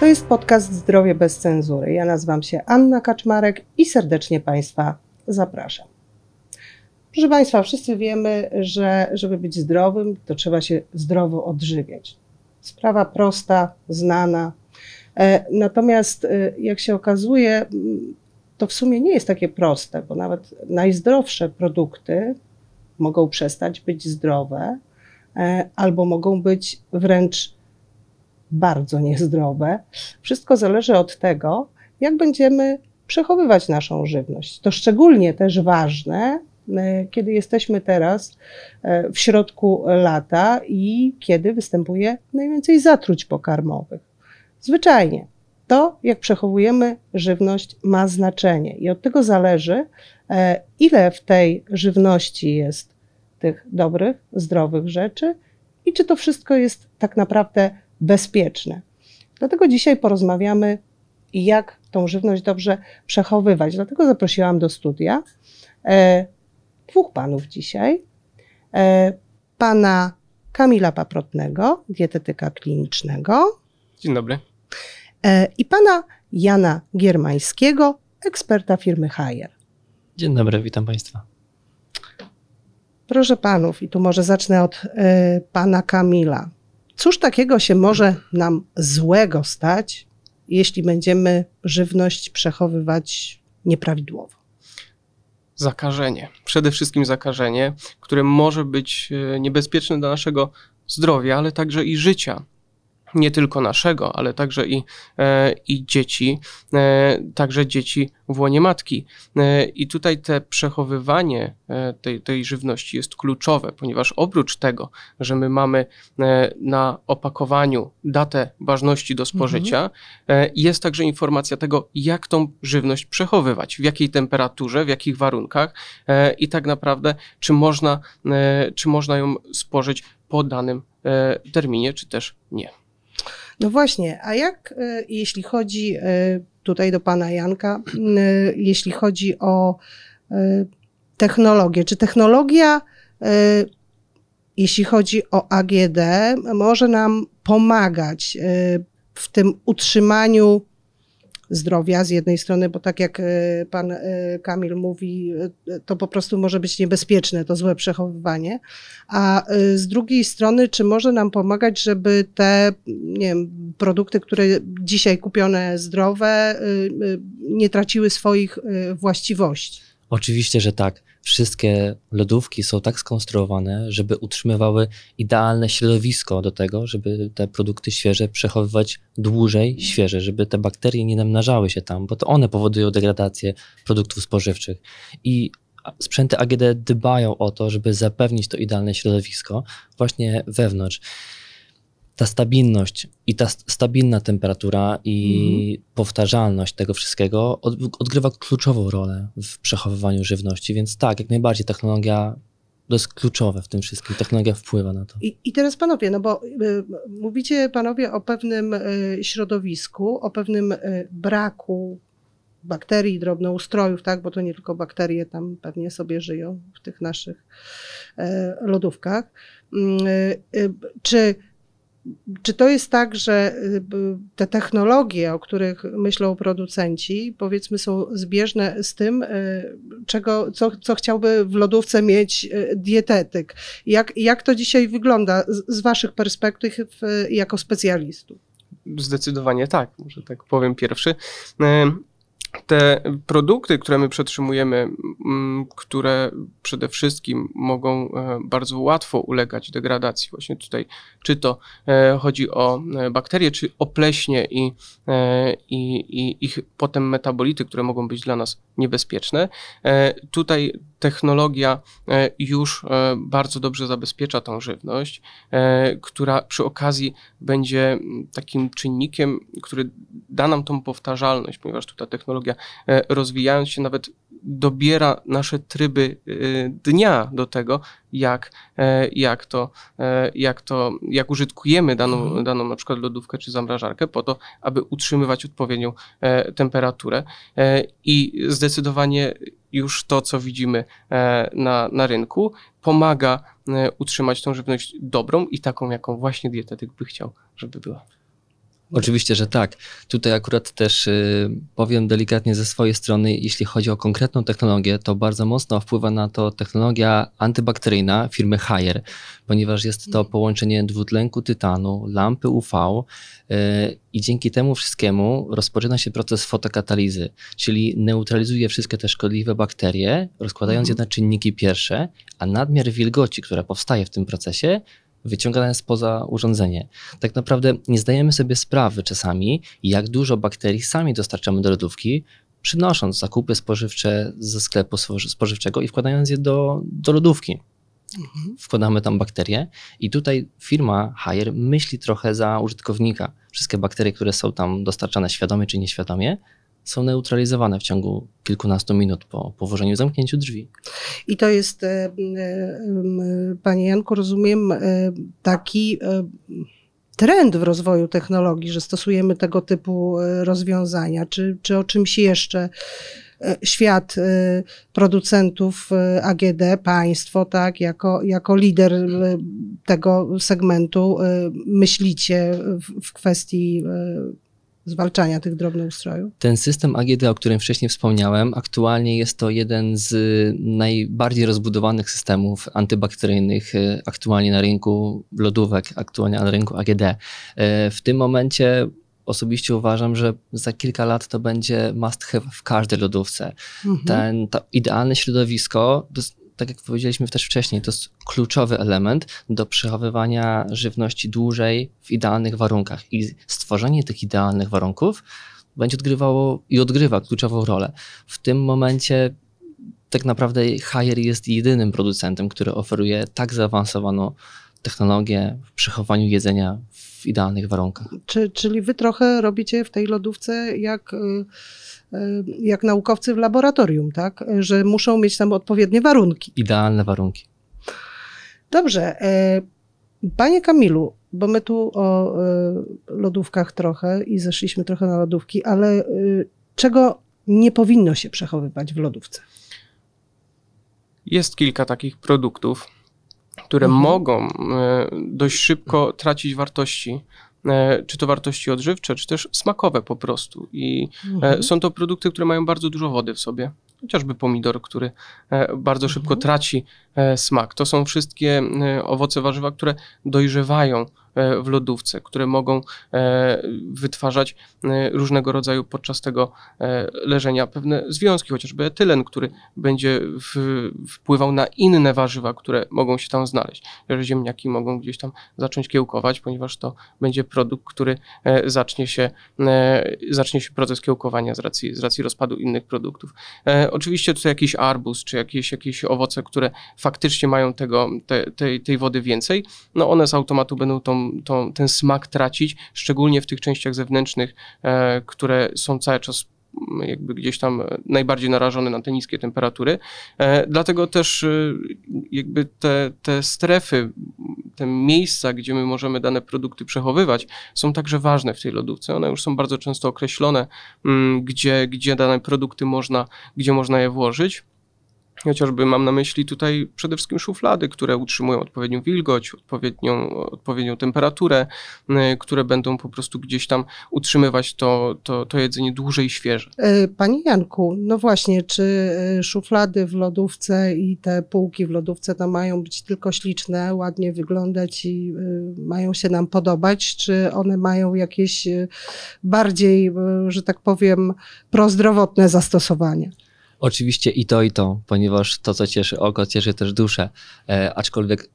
To jest podcast Zdrowie bez cenzury. Ja nazywam się Anna Kaczmarek i serdecznie Państwa zapraszam. Proszę Państwa, wszyscy wiemy, że żeby być zdrowym, to trzeba się zdrowo odżywiać. Sprawa prosta, znana. E, natomiast e, jak się okazuje, to w sumie nie jest takie proste, bo nawet najzdrowsze produkty mogą przestać być zdrowe e, albo mogą być wręcz bardzo niezdrowe. Wszystko zależy od tego, jak będziemy przechowywać naszą żywność. To szczególnie też ważne, e, kiedy jesteśmy teraz e, w środku lata i kiedy występuje najwięcej zatruć pokarmowych. Zwyczajnie to, jak przechowujemy żywność, ma znaczenie i od tego zależy, e, ile w tej żywności jest tych dobrych, zdrowych rzeczy i czy to wszystko jest tak naprawdę bezpieczne. Dlatego dzisiaj porozmawiamy, jak tą żywność dobrze przechowywać. Dlatego zaprosiłam do studia e, dwóch panów dzisiaj. E, pana Kamila Paprotnego, dietetyka klinicznego. Dzień dobry. E, I pana Jana Giermańskiego, eksperta firmy Haier. Dzień dobry, witam Państwa. Proszę panów, i tu może zacznę od e, pana Kamila. Cóż takiego się może nam złego stać, jeśli będziemy żywność przechowywać nieprawidłowo? Zakażenie. Przede wszystkim zakażenie, które może być e, niebezpieczne dla naszego zdrowia, ale także i życia nie tylko naszego, ale także i, e, i dzieci, e, także dzieci w łonie matki. E, I tutaj te przechowywanie tej, tej żywności jest kluczowe, ponieważ oprócz tego, że my mamy na opakowaniu datę ważności do spożycia, mhm. jest także informacja tego, jak tą żywność przechowywać, w jakiej temperaturze, w jakich warunkach i tak naprawdę, czy można, czy można ją spożyć po danym terminie, czy też nie. No właśnie, a jak e, jeśli chodzi e, tutaj do pana Janka, e, jeśli chodzi o technologię, czy technologia, jeśli chodzi o AGD, może nam pomagać w tym utrzymaniu zdrowia z jednej strony, bo tak jak e, pan e, Kamil mówi, e, to po prostu może być niebezpieczne, to złe przechowywanie, a z drugiej strony, czy może nam pomagać, żeby te nie wiem, produkty, które dzisiaj kupione zdrowe, nie traciły swoich właściwości? Oczywiście, że tak wszystkie lodówki są tak skonstruowane, żeby utrzymywały idealne środowisko do tego, żeby te produkty świeże przechowywać dłużej świeże, żeby te bakterie nie namnażały się tam, bo to one powodują degradację produktów spożywczych. I sprzęty AGD dbają o to, żeby zapewnić to idealne środowisko właśnie wewnątrz ta stabilność i ta stabilna temperatura i mhm. powtarzalność tego wszystkiego od, odgrywa kluczową rolę w przechowywaniu żywności, więc tak, jak najbardziej technologia to jest kluczowe w tym wszystkim. Technologia wpływa na to. I, i teraz panowie, no bo y, mówicie panowie o pewnym y, środowisku, o pewnym y, braku bakterii, drobnoustrojów, tak, bo to nie tylko bakterie tam pewnie sobie żyją w tych naszych y, lodówkach. Mm, czy czy to jest tak, że y, te technologie, o których myślą producenci, powiedzmy, są zbieżne z tym, y, czego, co, co chciałby w lodówce mieć y, dietetyk? Jak, jak to dzisiaj wygląda z, Waszych perspektyw jako specjalistów? Zdecydowanie tak, może tak powiem pierwszy te produkty, które my przetrzymujemy, mm, które przede wszystkim mogą e, bardzo łatwo ulegać degradacji, właśnie tutaj, czy to e, chodzi o e, bakterie, czy o pleśnie i, i, i ich potem metabolity, które mogą być dla nas niebezpieczne, tutaj technologia już bardzo dobrze zabezpiecza tą żywność, która przy okazji będzie takim czynnikiem, który da nam tą powtarzalność, ponieważ tu ta technologia e, rozwijając się nawet dobiera nasze tryby e, dnia do tego, jak, e, jak, to, jak to, jak użytkujemy daną, mhm. daną na przykład lodówkę czy zamrażarkę po to, aby utrzymywać odpowiednią temperaturę i zdecydowanie już to, co widzimy na, na rynku, pomaga utrzymać tą żywność dobrą i taką, jaką właśnie dietetyk by chciał, żeby była. Oczywiście, że tak. Tutaj akurat też y, powiem delikatnie ze swojej strony, jeśli chodzi o konkretną technologię, to bardzo mocno wpływa na to technologia antybakteryjna firmy Haier, ponieważ jest to połączenie dwutlenku tytanu, lampy UV y, i dzięki temu wszystkiemu rozpoczyna się proces fotokatalizy, czyli neutralizuje wszystkie te szkodliwe bakterie, rozkładając je na czynniki pierwsze, a nadmiar wilgoci, która powstaje w tym procesie, wyciągane jest poza urządzenie. Tak naprawdę nie zdajemy sobie sprawy czasami, jak dużo bakterii sami dostarczamy do lodówki, przynosząc zakupy spożywcze ze sklepu spożywczego i wkładając je do, do lodówki. Wkładamy tam bakterie i tutaj firma Haier myśli trochę za użytkownika. Wszystkie bakterie, które są tam dostarczane świadomie czy nieświadomie, są neutralizowane w ciągu kilkunastu minut po, po włożeniu zamknięciu drzwi. I to jest, e, e, panie Janku, rozumiem, e, taki trend w rozwoju technologii, że stosujemy tego typu rozwiązania. Czy, czy o czymś jeszcze świat producentów AGD, państwo, tak, jako, jako lider tego segmentu myślicie w, w kwestii zwalczania tych drobnoustrojów? Ten system AGD, o którym wcześniej wspomniałem, aktualnie jest to jeden z najbardziej rozbudowanych systemów antybakteryjnych e, aktualnie na rynku lodówek, aktualnie na rynku AGD. E, w tym momencie osobiście uważam, że za kilka lat to będzie must have w każdej lodówce. Mhm. Ten, to idealne środowisko to jest tak jak powiedzieliśmy też wcześniej, to jest kluczowy element do przechowywania żywności dłużej w idealnych warunkach. I stworzenie tych idealnych warunków będzie odgrywało i odgrywa kluczową rolę. W tym momencie tak naprawdę Haier jest jedynym producentem, który oferuje tak zaawansowaną technologię w przechowaniu jedzenia w idealnych warunkach. Czy, czyli wy trochę robicie w tej lodówce jak, y, y, jak naukowcy w laboratorium, tak? Że muszą mieć tam odpowiednie warunki. Idealne warunki. Dobrze. E, panie Kamilu, bo my tu o e, lodówkach trochę i zeszliśmy trochę na lodówki, ale e, czego nie powinno się przechowywać w lodówce? Jest kilka takich produktów, które mhm. mogą e, dość szybko tracić wartości, e, czy to wartości odżywcze, czy też smakowe po prostu. I e, mhm. są to produkty, które mają bardzo dużo wody w sobie. Chociażby pomidor, który bardzo szybko mhm. traci smak. To są wszystkie owoce, warzywa, które dojrzewają w lodówce, które mogą e, wytwarzać e, różnego rodzaju podczas tego leżenia pewne związki, chociażby etylen, który będzie wpływał na inne warzywa, które mogą się tam znaleźć. Ziemniaki mogą gdzieś tam zacząć kiełkować, ponieważ to będzie produkt, który zacznie się, zacznie się proces kiełkowania z racji, z racji rozpadu innych produktów. Oczywiście tutaj jakiś arbuz, czy jakieś, jakieś owoce, które faktycznie mają tego, te, tej, tej wody więcej, no one z automatu będą tą tą, ten smak tracić, szczególnie w tych częściach zewnętrznych, e, które są cały czas mm, jakby gdzieś tam najbardziej narażone na te niskie temperatury. E, dlatego też e, jakby te, te strefy, te miejsca, gdzie my możemy dane produkty przechowywać, są także ważne w tej lodówce. One już są bardzo często określone, mm, gdzie, gdzie dane produkty można, gdzie można je włożyć. Chociażby mam na myśli tutaj przede wszystkim szuflady, które utrzymują odpowiednią wilgoć, odpowiednią, odpowiednią temperaturę, y, które będą po prostu gdzieś tam utrzymywać to, to, to jedzenie dłużej świeże. E, Panie Janku, no właśnie, czy e, szuflady w lodówce i te półki w lodówce to mają być tylko śliczne, ładnie wyglądać i e, mają się nam podobać, czy one mają jakieś bardziej, że tak powiem, prozdrowotne zastosowanie? Oczywiście i to, i to, ponieważ to, co cieszy oko, cieszy też duszę. E, aczkolwiek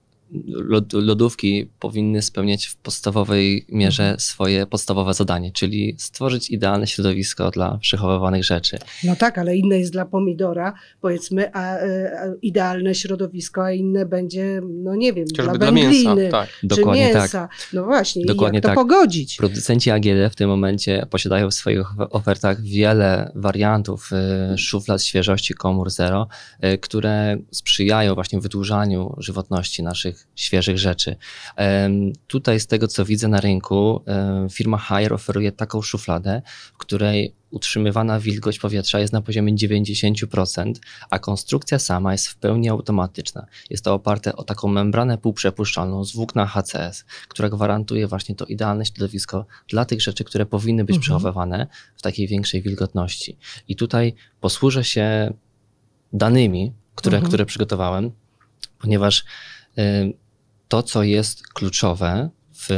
lodówki powinny spełniać w podstawowej mierze mhm. swoje podstawowe zadanie, czyli stworzyć idealne środowisko dla przechowywanych rzeczy. No tak, ale inne jest dla pomidora, powiedzmy, a, a idealne środowisko, a inne będzie, no nie wiem, Chociażby dla wędliny, mięsa, tak. czy Dokładnie tak. mięsa. Tak. No właśnie, Dokładnie jak to tak. pogodzić? Producenci AGD w tym momencie posiadają w swoich ofertach wiele wariantów y, szuflad świeżości komór zero, y, które sprzyjają właśnie wydłużaniu żywotności naszych świeżych rzeczy. Tutaj z tego, co widzę na rynku, firma Haier oferuje taką szufladę, w której utrzymywana wilgoć powietrza jest na poziomie 90%, a konstrukcja sama jest w pełni automatyczna. Jest to oparte o taką membranę półprzepuszczalną z włókna HCS, która gwarantuje właśnie to idealne środowisko dla tych rzeczy, które powinny być Mhm. przechowywane w takiej większej wilgotności. I tutaj posłużę się danymi, które, Mhm. które przygotowałem, ponieważ to, co jest kluczowe w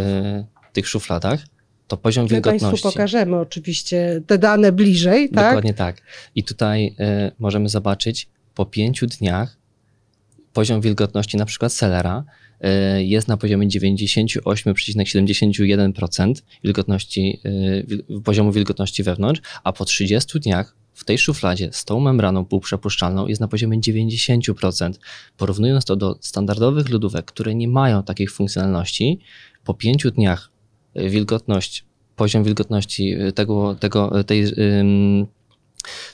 tych szufladach, to poziom My Państwu wilgotności. pokażemy oczywiście te dane bliżej, tak? Dokładnie tak. I tutaj y, możemy zobaczyć po pięciu dniach poziom wilgotności na przykład selera y, jest na poziomie 98,71% wilgotności, y, poziomu wilgotności wewnątrz, a po 30 dniach w tej szufladzie z tą membraną półprzepuszczalną jest na poziomie 90%. Porównując to do standardowych lodówek, które nie mają takich funkcjonalności, po pięciu dniach y, wilgotność, poziom wilgotności y, tego, tego, tej, ym,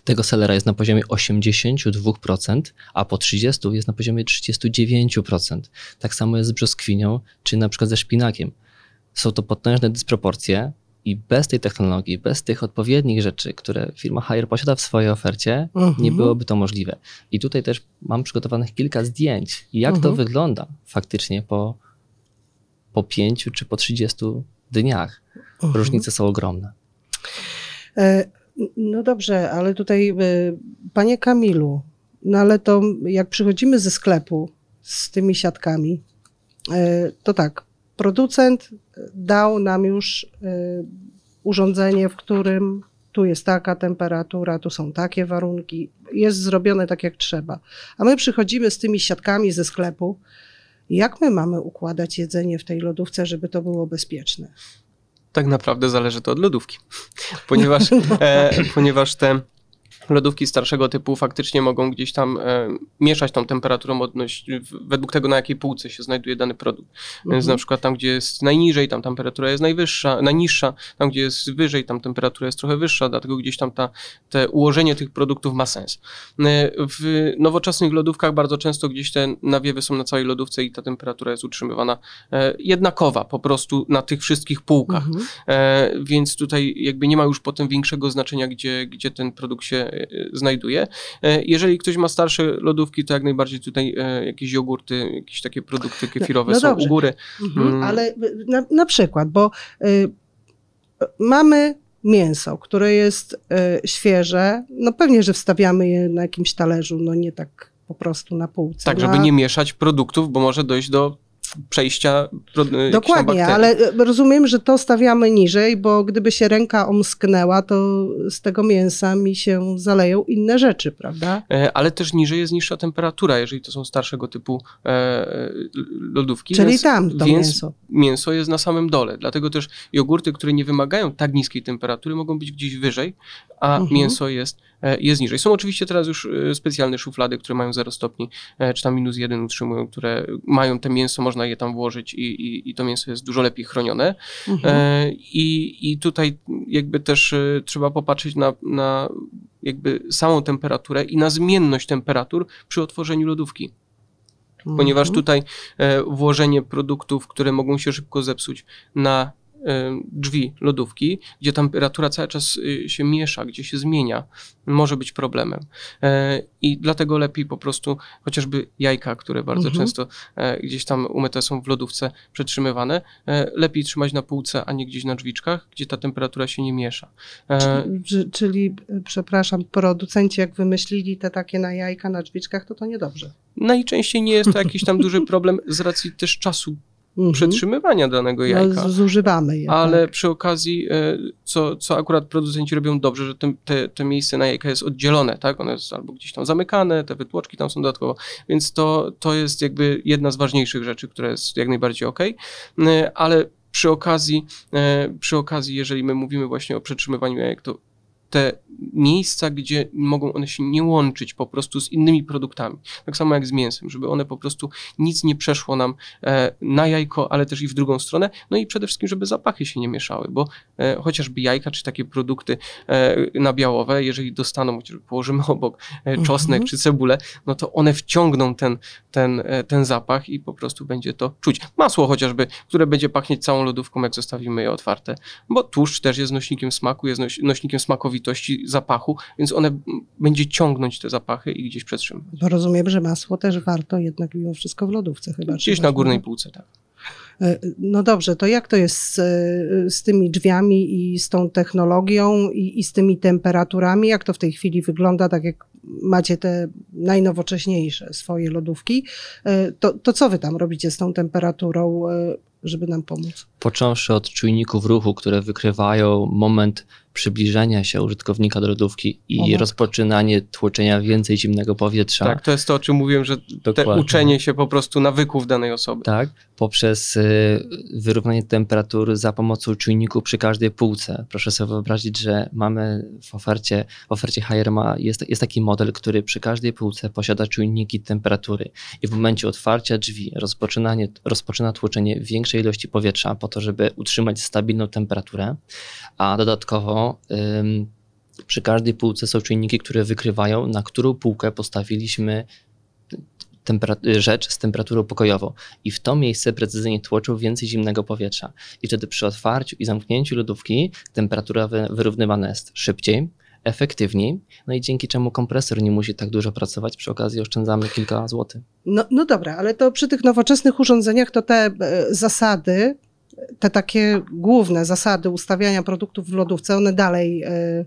tego selera jest na poziomie 82%, a po 30 jest na poziomie 39%. Tak samo jest z brzoskwinią, czy na przykład ze szpinakiem. Są to potężne dysproporcje i bez tej technologii, bez tych odpowiednich rzeczy, które firma Haier posiada w swojej ofercie, Mhm. nie byłoby to możliwe. I tutaj też mam przygotowanych kilka zdjęć, jak Mhm. to wygląda faktycznie po, po 5 czy po 30 dniach. Mhm. Różnice są ogromne. E, No dobrze, ale tutaj, e, panie Kamilu, no ale to jak przychodzimy ze sklepu z tymi siatkami, e, to tak, producent dał nam już e, urządzenie, w którym tu jest taka temperatura, tu są takie warunki, jest zrobione tak jak trzeba. A my przychodzimy z tymi siatkami ze sklepu. Jak my mamy układać jedzenie w tej lodówce, żeby to było bezpieczne? Tak naprawdę zależy to od lodówki, ponieważ, e, ponieważ te lodówki starszego typu faktycznie mogą gdzieś tam e, mieszać tą temperaturą odnoś, w- według tego, na jakiej półce się znajduje dany produkt. Więc Mhm. na przykład tam, gdzie jest najniżej, tam temperatura jest najwyższa, najniższa, tam, gdzie jest wyżej, tam temperatura jest trochę wyższa, dlatego gdzieś tam ta, te ułożenie tych produktów ma sens. E, W nowoczesnych lodówkach bardzo często gdzieś te nawiewy są na całej lodówce i ta temperatura jest utrzymywana e, jednakowa po prostu na tych wszystkich półkach. Mhm. E, więc tutaj jakby nie ma już potem większego znaczenia, gdzie, gdzie ten produkt się znajduje. E, jeżeli ktoś ma starsze lodówki, to jak najbardziej tutaj e, jakieś jogurty, jakieś takie produkty kefirowe no są dobrze. u góry. Mhm, Mm. Ale na, na przykład, bo y, mamy mięso, które jest y, świeże, no pewnie, że wstawiamy je na jakimś talerzu, no nie tak po prostu na półce. Tak, no, żeby nie mieszać produktów, bo może dojść do przejścia e, Dokładnie, ale y, rozumiem, że to stawiamy niżej, bo gdyby się ręka omsknęła, to z tego mięsa mi się zaleją inne rzeczy, prawda? E, Ale też niżej jest niższa temperatura, jeżeli to są starszego typu e, e, lodówki. Czyli więc, tam to więc mięso. mięso jest na samym dole. Dlatego też jogurty, które nie wymagają tak niskiej temperatury, mogą być gdzieś wyżej, a Mhm. mięso jest, e, jest niżej. Są oczywiście teraz już e, specjalne szuflady, które mają 0 stopni, e, czy tam minus 1 utrzymują, które mają te mięso, można je tam włożyć i, i, i to mięso jest dużo lepiej chronione. Mhm. E, I, I tutaj jakby też e, trzeba popatrzeć na, na jakby samą temperaturę i na zmienność temperatur przy otworzeniu lodówki ponieważ Mhm. tutaj e, włożenie produktów, które mogą się szybko zepsuć na drzwi lodówki, gdzie temperatura cały czas e, się miesza, gdzie się zmienia, może być problemem. E, I dlatego lepiej po prostu chociażby jajka, które bardzo Mhm. często e, gdzieś tam umyte są w lodówce przetrzymywane, e, lepiej trzymać na półce, a nie gdzieś na drzwiczkach, gdzie ta temperatura się nie miesza. E, Czy- Czyli, y, przepraszam, producenci jak wymyślili te takie na jajka na drzwiczkach, to to niedobrze. Najczęściej nie jest to jakiś tam duży problem z racji też czasu Mhm. przetrzymywania danego jajka. No, zużywamy je. Ale tak. przy okazji, e, co, co akurat producenci robią dobrze, że te, te, te miejsce na jajka jest oddzielone, tak? One jest albo gdzieś tam zamykane, te wytłoczki tam są dodatkowo, więc to, to jest jakby jedna z ważniejszych rzeczy, która jest jak najbardziej ok. Ale przy okazji, e, przy okazji, jeżeli my mówimy właśnie o przetrzymywaniu jajek, to te miejsca, gdzie mogą one się nie łączyć po prostu z innymi produktami. Tak samo jak z mięsem, żeby one po prostu nic nie przeszło nam e, na jajko, ale też i w drugą stronę. No i przede wszystkim, żeby zapachy się nie mieszały, bo e, chociażby jajka czy takie produkty e, nabiałowe, jeżeli dostaną, chociażby położymy obok e, czosnek Mhm. czy cebulę, no to one wciągną ten, ten, ten zapach i po prostu będzie to czuć. Masło chociażby, które będzie pachnieć całą lodówką, jak zostawimy je otwarte, bo tłuszcz też jest nośnikiem smaku, jest noś, nośnikiem smakowitości zapachu, więc one będzie ciągnąć te zapachy i gdzieś przetrzymywać. Bo rozumiem, że masło też warto jednak mimo wszystko w lodówce chyba. Gdzieś na górnej półce, tak. E, No dobrze, to jak to jest z, z tymi drzwiami i z tą technologią i, i z tymi temperaturami? Jak to w tej chwili wygląda, tak jak macie te najnowocześniejsze swoje lodówki? E, To, to co wy tam robicie z tą temperaturą, e, żeby nam pomóc? Począwszy od czujników ruchu, które wykrywają moment przybliżenia się użytkownika do lodówki i matko. rozpoczynanie tłoczenia więcej zimnego powietrza. Tak, to jest to, o czym mówiłem, że te Dokładnie. uczenie się po prostu nawyków danej osoby. Tak, poprzez y, wyrównanie temperatury za pomocą czujniku przy każdej półce. Proszę sobie wyobrazić, że mamy w ofercie, w ofercie Haier ma, jest, jest taki model, który przy każdej półce posiada czujniki temperatury i w momencie otwarcia drzwi rozpoczynanie, rozpoczyna tłoczenie większej ilości powietrza po to, żeby utrzymać stabilną temperaturę, a dodatkowo ym, przy każdej półce są czujniki, które wykrywają, na którą półkę postawiliśmy rzecz z temperaturą pokojową i w to miejsce precyzyjnie tłoczą więcej zimnego powietrza. I wtedy przy otwarciu i zamknięciu lodówki temperatura wy- wyrównywana jest szybciej, efektywniej, no i dzięki czemu kompresor nie musi tak dużo pracować, przy okazji oszczędzamy kilka złotych. No, no dobra, ale to przy tych nowoczesnych urządzeniach to te e, zasady, te takie główne zasady ustawiania produktów w lodówce, one dalej, e,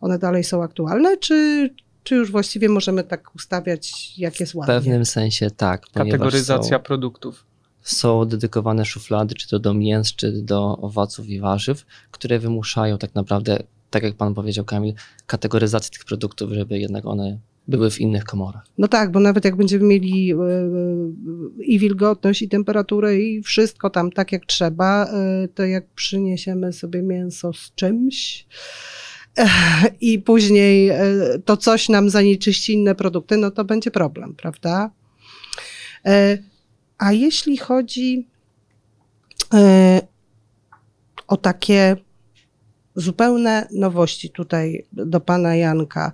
one dalej są aktualne, czy, czy już właściwie możemy tak ustawiać, jak jest W ładnie? pewnym sensie tak, ponieważ Kategoryzacja są, produktów. są dedykowane szuflady, czy to do mięs, czy do owoców i warzyw, które wymuszają tak naprawdę, tak jak pan powiedział Kamil, kategoryzację tych produktów, żeby jednak one były w innych komorach. No tak, bo nawet jak będziemy mieli e, e, i wilgotność, i temperaturę, i wszystko tam tak jak trzeba, e, to jak przyniesiemy sobie mięso z czymś i później e, to coś nam zanieczyści inne produkty, no to będzie problem, prawda? E, A jeśli chodzi e, o takie zupełne nowości tutaj do pana Janka,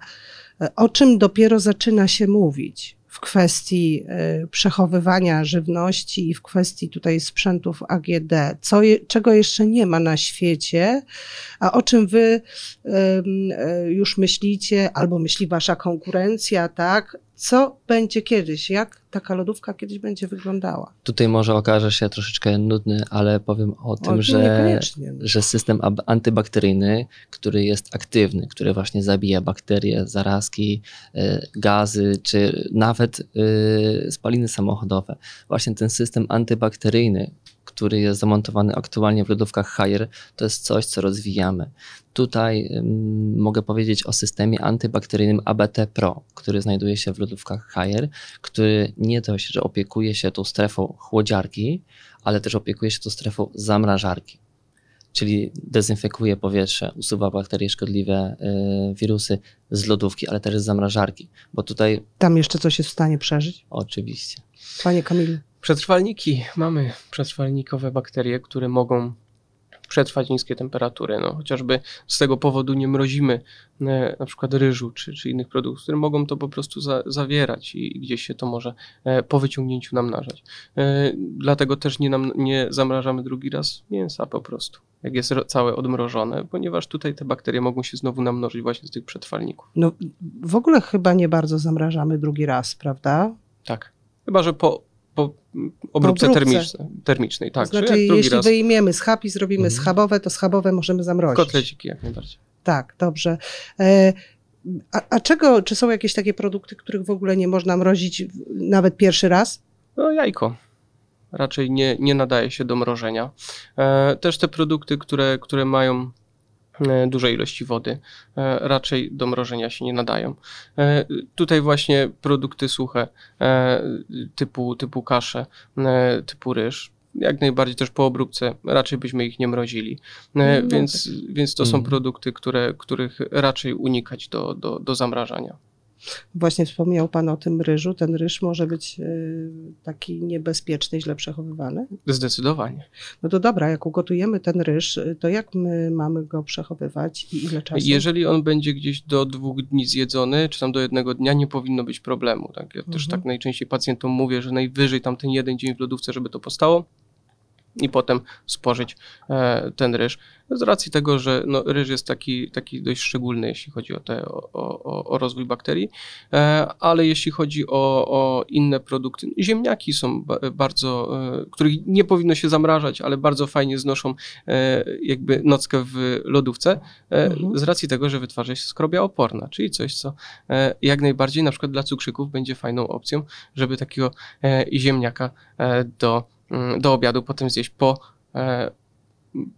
o czym dopiero zaczyna się mówić w kwestii e, przechowywania żywności i w kwestii tutaj sprzętów AGD, co czego jeszcze nie ma na świecie, a o czym wy e, już myślicie, albo myśli wasza konkurencja, tak? Co będzie kiedyś? Jak taka lodówka kiedyś będzie wyglądała? Tutaj może okaże się troszeczkę nudny, ale powiem o tym, O, że, że system antybakteryjny, który jest aktywny, który właśnie zabija bakterie, zarazki, y, gazy, czy nawet y, spaliny samochodowe. Właśnie ten system antybakteryjny, który jest zamontowany aktualnie w lodówkach Haier, to jest coś, co rozwijamy. Tutaj ym, mogę powiedzieć o systemie antybakteryjnym ABT Pro, który znajduje się w lodówkach Haier, który nie dość, że opiekuje się tą strefą chłodziarki, ale też opiekuje się tą strefą zamrażarki. Czyli dezynfekuje powietrze, usuwa bakterie szkodliwe, y, wirusy z lodówki, ale też z zamrażarki, bo tutaj Tam jeszcze coś jest w stanie przeżyć? oczywiście Panie Kamilu. Przetrwalniki. Mamy przetrwalnikowe bakterie, które mogą przetrwać niskie temperatury. No, chociażby z tego powodu nie mrozimy e, na przykład ryżu czy, czy innych produktów, które mogą to po prostu za, zawierać i gdzieś się to może e, po wyciągnięciu namnażać. E, dlatego też nie, nam, nie zamrażamy drugi raz mięsa po prostu, jak jest całe odmrożone, ponieważ tutaj te bakterie mogą się znowu namnożyć właśnie z tych przetrwalników. No, w ogóle chyba nie bardzo zamrażamy drugi raz, prawda? Tak. Chyba, że po, po obróbce, obróbce. termicznej. Tak, to znaczy, jeśli raz wyjmiemy schab i zrobimy Mhm. schabowe, to schabowe możemy zamrozić. kotleciki jak najbardziej. Tak, dobrze. E, a, a czego, czy są jakieś takie produkty, których w ogóle nie można mrozić nawet pierwszy raz? No jajko. Raczej nie, nie nadaje się do mrożenia. E, też te produkty, które, które mają e, duże ilości wody, e, raczej do mrożenia się nie nadają. E, tutaj właśnie produkty suche, typu, typu kasze, typu ryż, jak najbardziej też po obróbce raczej byśmy ich nie mrozili. No E, tak. Więc, więc to są Mhm. produkty, które, których raczej unikać do, do, do zamrażania. Właśnie wspomniał Pan o tym ryżu. Ten ryż może być y, taki niebezpieczny, źle przechowywany. Zdecydowanie. No to dobra, jak ugotujemy ten ryż, y, to jak my mamy go przechowywać i ile czasu? Jeżeli on będzie gdzieś do dwóch dni zjedzony, czy tam do jednego dnia, nie powinno być problemu. Tak? Ja też Mhm. tak najczęściej pacjentom mówię, że najwyżej tam ten jeden dzień w lodówce, żeby to postało i potem spożyć e, ten ryż. Z racji tego, że no, ryż jest taki, taki dość szczególny, jeśli chodzi o, te, o, o, o rozwój bakterii, e, ale jeśli chodzi o, o inne produkty, ziemniaki są ba, bardzo, e, których nie powinno się zamrażać, ale bardzo fajnie znoszą jakby nockę w lodówce, Mhm. z racji tego, że wytwarza się skrobia oporna, czyli coś, co jak najbardziej na przykład dla cukrzyków będzie fajną opcją, żeby takiego ziemniaka do, do obiadu potem zjeść po, e,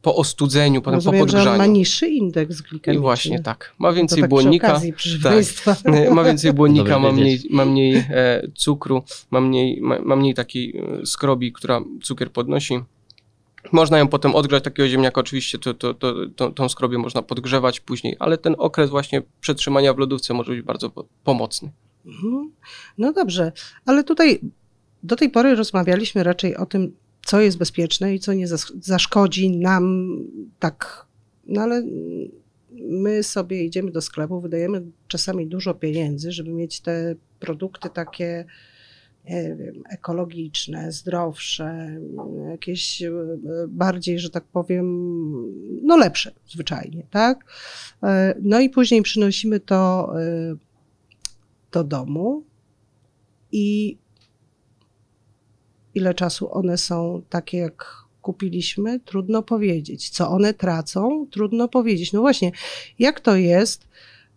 po ostudzeniu, potem Rozumiem, po że on ma podgrzaniu. niższy indeks I glikemiczny. właśnie tak. Ma To więcej tak przy błonnika. okazji, proszę tak. Ma więcej błonnika, ma mniej, wiedzieć. ma mniej e, cukru, ma mniej, ma, ma mniej takiej e, skrobi, która cukier podnosi. Można ją potem odgrzać, takiego ziemniaka oczywiście, to, to, to, to, tą skrobię można podgrzewać później, ale ten okres właśnie przetrzymania w lodówce może być bardzo po- pomocny. Mhm. No dobrze, ale tutaj do tej pory rozmawialiśmy raczej o tym, co jest bezpieczne i co nie zas- zaszkodzi nam tak. No ale my sobie idziemy do sklepu, wydajemy czasami dużo pieniędzy, żeby mieć te produkty takie wiem, ekologiczne, zdrowsze, jakieś e, bardziej, że tak powiem, no lepsze zwyczajnie, tak? E, No i później przynosimy to e, do domu i ile czasu one są takie, jak kupiliśmy, trudno powiedzieć. Co one tracą, trudno powiedzieć. No właśnie, jak to jest?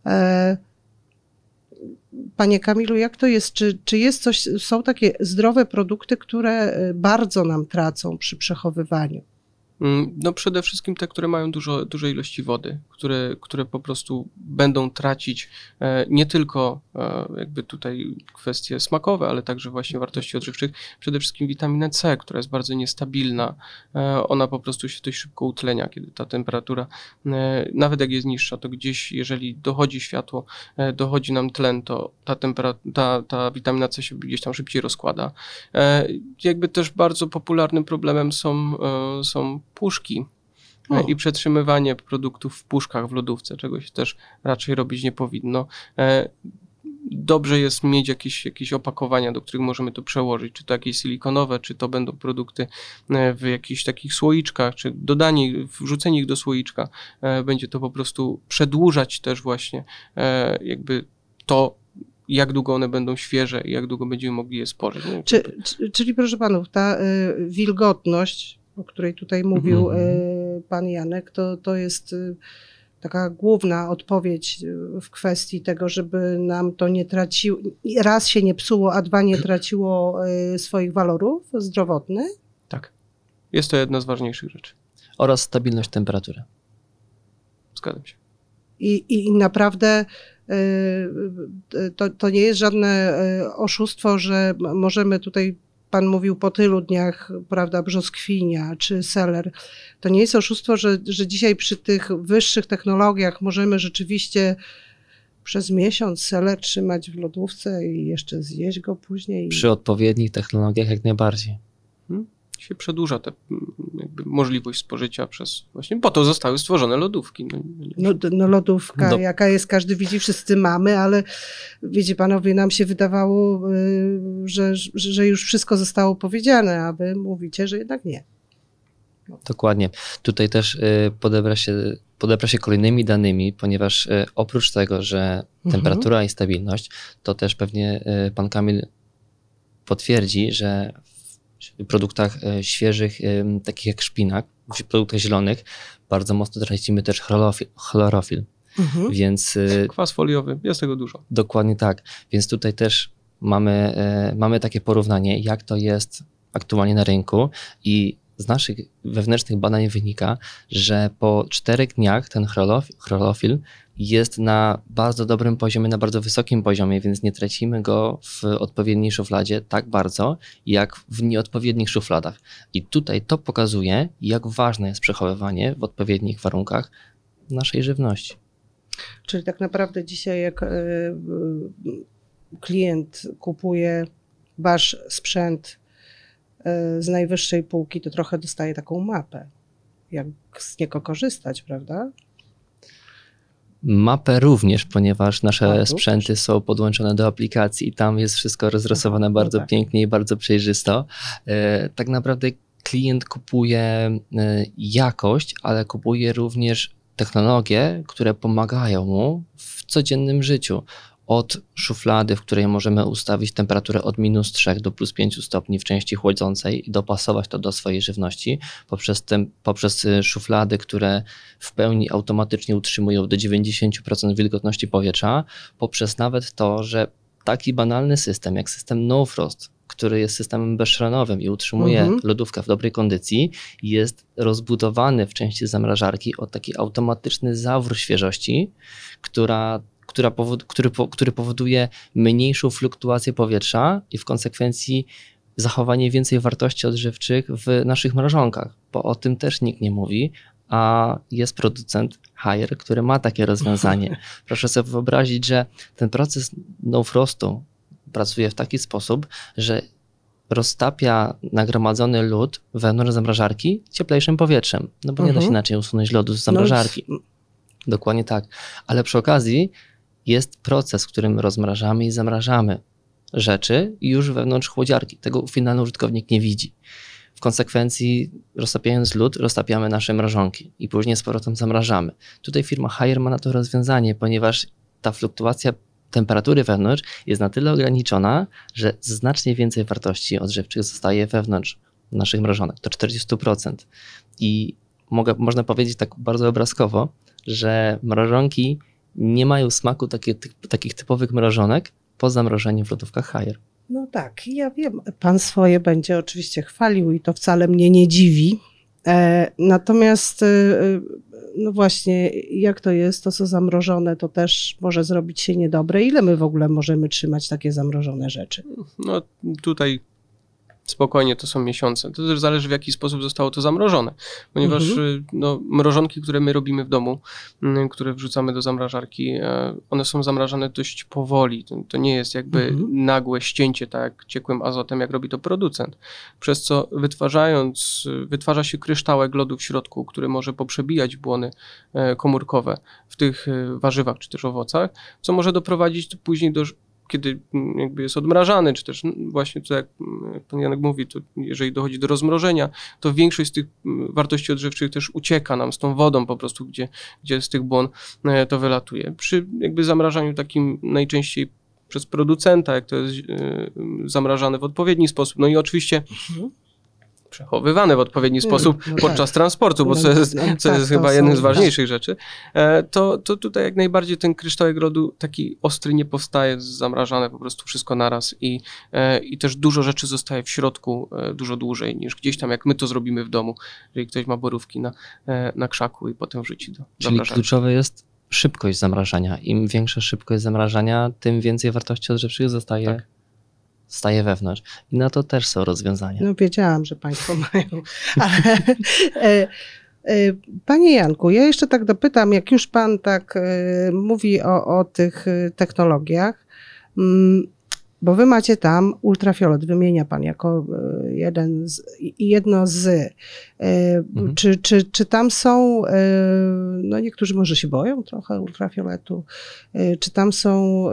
E, Panie Kamilu, jak to jest? Czy, czy jest coś, są takie zdrowe produkty, które e, bardzo nam tracą przy przechowywaniu? Mm, No przede wszystkim te, które mają dużo, duże ilości wody, które, które po prostu będą tracić e, nie tylko e, jakby tutaj kwestie smakowe, ale także właśnie wartości odżywczych, przede wszystkim witaminę C, która jest bardzo niestabilna. E, Ona po prostu się dość szybko utlenia, kiedy ta temperatura, nawet jak jest niższa, to gdzieś, jeżeli dochodzi światło, dochodzi nam tlen, to ta, tempera- ta, ta witamina C się gdzieś tam szybciej rozkłada. Jakby też bardzo popularnym problemem są, są puszki e, O. i przetrzymywanie produktów w puszkach w lodówce, czego się też raczej robić nie powinno. E, Dobrze jest mieć jakieś, jakieś opakowania, do których możemy to przełożyć, czy to jakieś silikonowe, czy to będą produkty e, w jakichś takich słoiczkach, czy dodanie, wrzucenie ich do słoiczka, będzie to po prostu przedłużać też właśnie jakby to, jak długo one będą świeże i jak długo będziemy mogli je spożyć. czy, czyli proszę panów, ta y, wilgotność, o której tutaj mówił Mhm. y, pan Janek, to, to jest y, taka główna odpowiedź y, w kwestii tego, żeby nam to nie traciło, raz się nie psuło, a dwa nie traciło y, swoich walorów zdrowotnych. Tak. Jest to jedna z ważniejszych rzeczy. Oraz stabilność temperatury. Zgadzam się. I, i, naprawdę to, to nie jest żadne oszustwo, że możemy tutaj, pan mówił po tylu dniach, prawda, brzoskwinia czy seler. To nie jest oszustwo, że, że dzisiaj przy tych wyższych technologiach możemy rzeczywiście przez miesiąc seler trzymać w lodówce i jeszcze zjeść go później. Przy odpowiednich technologiach jak najbardziej. Się przedłuża tę mm, jakby możliwość spożycia przez właśnie, po to zostały stworzone lodówki. No, No, no lodówka, No. jaka jest, każdy widzi, wszyscy mamy, ale wiecie panowie, nam się wydawało, y, że, że, już wszystko zostało powiedziane, a wy mówicie, że jednak nie. Dokładnie. Tutaj też y, podebra się, podepra się kolejnymi danymi, ponieważ y, oprócz tego, że Mhm. temperatura i stabilność, to też pewnie pan Kamil potwierdzi, że w produktach y, świeżych, y, takich jak szpinak, w produktach zielonych, bardzo mocno tracimy też chlorofil. chlorofil. Mhm. Więc y, Kwas foliowy, jest tego dużo. Dokładnie tak. Więc tutaj też mamy, e, mamy takie porównanie, jak to jest aktualnie na rynku i z naszych wewnętrznych badań wynika, że po czterech dniach ten chlorofil jest na bardzo dobrym poziomie, na bardzo wysokim poziomie, więc nie tracimy go w odpowiedniej szufladzie tak bardzo, jak w nieodpowiednich szufladach. I tutaj to pokazuje, jak ważne jest przechowywanie w odpowiednich warunkach naszej żywności. Czyli tak naprawdę dzisiaj, jak e, klient kupuje wasz sprzęt e, z najwyższej półki, to trochę dostaje taką mapę, jak z niego korzystać, prawda? Mapę również, ponieważ nasze A, sprzęty są podłączone do aplikacji i tam jest wszystko rozrysowane bardzo no tak. pięknie i bardzo przejrzysto. E, tak naprawdę klient kupuje jakość, ale kupuje również technologie, które pomagają mu w codziennym życiu. Od szuflady, w której możemy ustawić temperaturę od minus 3 do plus 5 stopni w części chłodzącej i dopasować to do swojej żywności, poprzez, ten, poprzez y, szuflady, które w pełni automatycznie utrzymują do 90% wilgotności powietrza, poprzez nawet to, że taki banalny system jak system No Frost, który jest systemem bezszranowym i utrzymuje mhm. lodówkę w dobrej kondycji, jest rozbudowany w części zamrażarki o taki automatyczny zawór świeżości, która która powod, który, który powoduje mniejszą fluktuację powietrza i w konsekwencji zachowanie więcej wartości odżywczych w naszych mrożonkach, bo o tym też nikt nie mówi, a jest producent Haier, który ma takie rozwiązanie. Proszę sobie wyobrazić, że ten proces no frostu pracuje w taki sposób, że roztapia nagromadzony lód wewnątrz zamrażarki cieplejszym powietrzem, no bo nie da się mhm. inaczej usunąć lodu z zamrażarki. No, Dokładnie tak. Ale przy okazji jest proces, w którym rozmrażamy i zamrażamy rzeczy już wewnątrz chłodziarki. Tego finalny użytkownik nie widzi. W konsekwencji, roztapiając lód, roztapiamy nasze mrażonki i później z powrotem zamrażamy. Tutaj firma Haier ma na to rozwiązanie, ponieważ ta fluktuacja temperatury wewnątrz jest na tyle ograniczona, że znacznie więcej wartości odżywczych zostaje wewnątrz naszych mrożonek, do 40%. I mogę, można powiedzieć tak bardzo obrazkowo, że mrożonki nie mają smaku takie, ty, takich typowych mrożonek po zamrożeniu w lodówkach Haier. No tak, ja wiem. Pan swoje będzie oczywiście chwalił i to wcale mnie nie dziwi. E, natomiast e, no właśnie, jak to jest, to co zamrożone, to też może zrobić się niedobre. Ile my w ogóle możemy trzymać takie zamrożone rzeczy? No tutaj spokojnie to są miesiące. To też zależy w jaki sposób zostało to zamrożone, ponieważ mhm. Y, no, mrożonki, które my robimy w domu, mm, które wrzucamy do zamrażarki, e, one są zamrażane dość powoli. To, to nie jest jakby mhm. nagłe ścięcie, tak ciekłym azotem, jak robi to producent. Przez co wytwarzając, wytwarza się kryształek lodu w środku, który może poprzebijać błony e, komórkowe w tych e, warzywach czy też owocach, co może doprowadzić później do kiedy jakby jest odmrażany, czy też właśnie to jak, jak pan Janek mówi, to jeżeli dochodzi do rozmrożenia, to większość z tych wartości odżywczych też ucieka nam z tą wodą po prostu, gdzie, gdzie z tych błon e, to wylatuje. Przy jakby zamrażaniu takim najczęściej przez producenta, jak to jest e, zamrażane w odpowiedni sposób. No i oczywiście mhm przechowywane w odpowiedni hmm, sposób no podczas tak. transportu, bo no, co jest, no, co tak, jest chyba jednym z ważniejszych rzeczy, e, to, to tutaj jak najbardziej ten kryształek lodu taki ostry nie powstaje, zamrażane po prostu wszystko naraz i, e, i też dużo rzeczy zostaje w środku e, dużo dłużej niż gdzieś tam, jak my to zrobimy w domu, jeżeli ktoś ma borówki na, na krzaku i potem wrzuci do Czyli kluczowe jest szybkość zamrażania. Im większa szybkość zamrażania, tym więcej wartości odżywczych zostaje tak staje wewnątrz. I na to też są rozwiązania. No wiedziałam, że Państwo mają. Ale, e, e, Panie Janku, ja jeszcze tak dopytam, jak już Pan tak e, mówi o, o tych technologiach, mm, bo wy macie tam ultrafiolet, wymienia pan jako e, jeden z, jedno z. E, mhm. Czy, czy, czy tam są, e, no niektórzy może się boją trochę ultrafioletu, czy tam są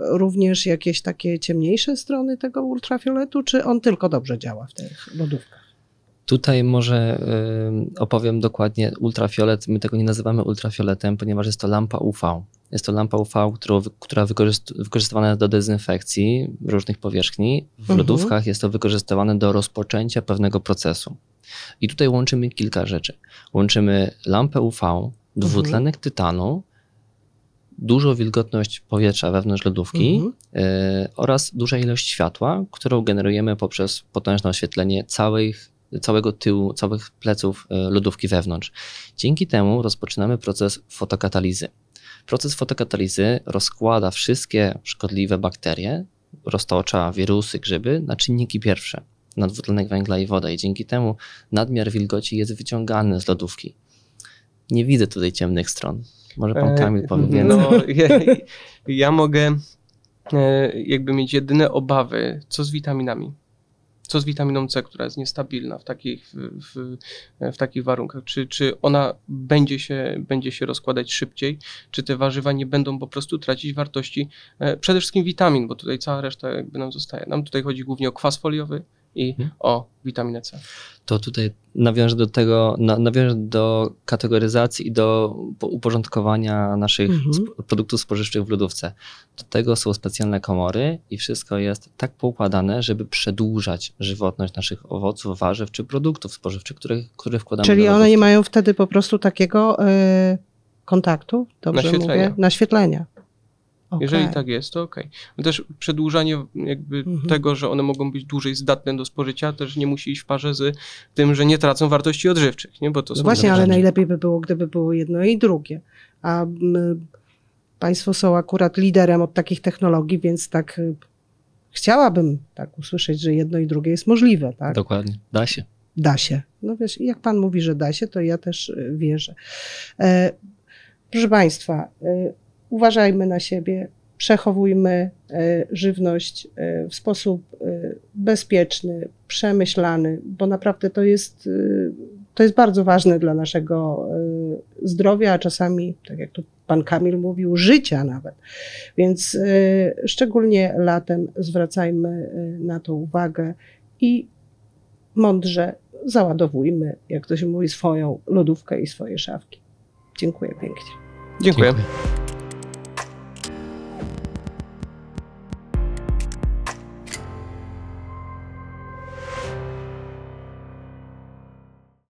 również jakieś takie ciemniejsze strony tego ultrafioletu, czy on tylko dobrze działa w tych lodówkach? Tutaj może opowiem dokładnie ultrafiolet. My tego nie nazywamy ultrafioletem, ponieważ jest to lampa UV. Jest to lampa UV, którą, która wykorzystywana jest do dezynfekcji różnych powierzchni. W mhm. lodówkach jest to wykorzystywane do rozpoczęcia pewnego procesu. I tutaj łączymy kilka rzeczy. Łączymy lampę UV, dwutlenek mhm. tytanu, dużą wilgotność powietrza wewnątrz lodówki mhm. y, oraz duża ilość światła, którą generujemy poprzez potężne oświetlenie całych całego tyłu, całych pleców e, lodówki wewnątrz. Dzięki temu rozpoczynamy proces fotokatalizy. Proces fotokatalizy rozkłada wszystkie szkodliwe bakterie, roztocza, wirusy, grzyby na czynniki pierwsze, na dwutlenek węgla i wodę i dzięki temu nadmiar wilgoci jest wyciągany z lodówki. Nie widzę tutaj ciemnych stron. Może pan E, Kamil powie więcej. No, ja, ja mogę e, jakby mieć jedyne obawy, co z witaminami. Co z witaminą C, która jest niestabilna w takich, w, w, takich warunkach? Czy, czy ona będzie się, będzie się rozkładać szybciej? Czy te warzywa nie będą po prostu tracić wartości? E, Przede wszystkim witamin, bo tutaj cała reszta jakby nam zostaje. Nam tutaj chodzi głównie o kwas foliowy i Mhm. o witaminę C. to tutaj nawiążę do tego, na, nawiążę do kategoryzacji i do po- uporządkowania naszych Mhm. sp- produktów spożywczych w lodówce. Do tego są specjalne komory i wszystko jest tak poukładane, żeby przedłużać żywotność naszych owoców, warzyw czy produktów spożywczych, które, które wkładamy Czyli do one nie mają wtedy po prostu takiego y, kontaktu, dobrze Naświetlenia. mówię? Naświetlenia. Jeżeli Okej. tak jest, to okej. Też przedłużanie jakby Mhm. tego, że one mogą być dłużej zdatne do spożycia, też nie musi iść w parze z tym, że nie tracą wartości odżywczych, nie? Bo to No są właśnie, ale najlepiej by było, gdyby było jedno i drugie. A Państwo są akurat liderem od takich technologii, więc tak y, chciałabym tak usłyszeć, że jedno i drugie jest możliwe, tak? Dokładnie, da się. Da się. No wiesz, i jak Pan mówi, że da się, to ja też y, wierzę. E, proszę Państwa, y, uważajmy na siebie, przechowujmy e, żywność e, w sposób e, bezpieczny, przemyślany, bo naprawdę to jest, to jest bardzo ważne dla naszego zdrowia, a czasami, tak jak tu Pan Kamil mówił, życia nawet. Więc szczególnie latem zwracajmy na to uwagę i mądrze załadowujmy, jak to się mówi, swoją lodówkę i swoje szafki. Dziękuję pięknie. Dziękuję. Dziękuję.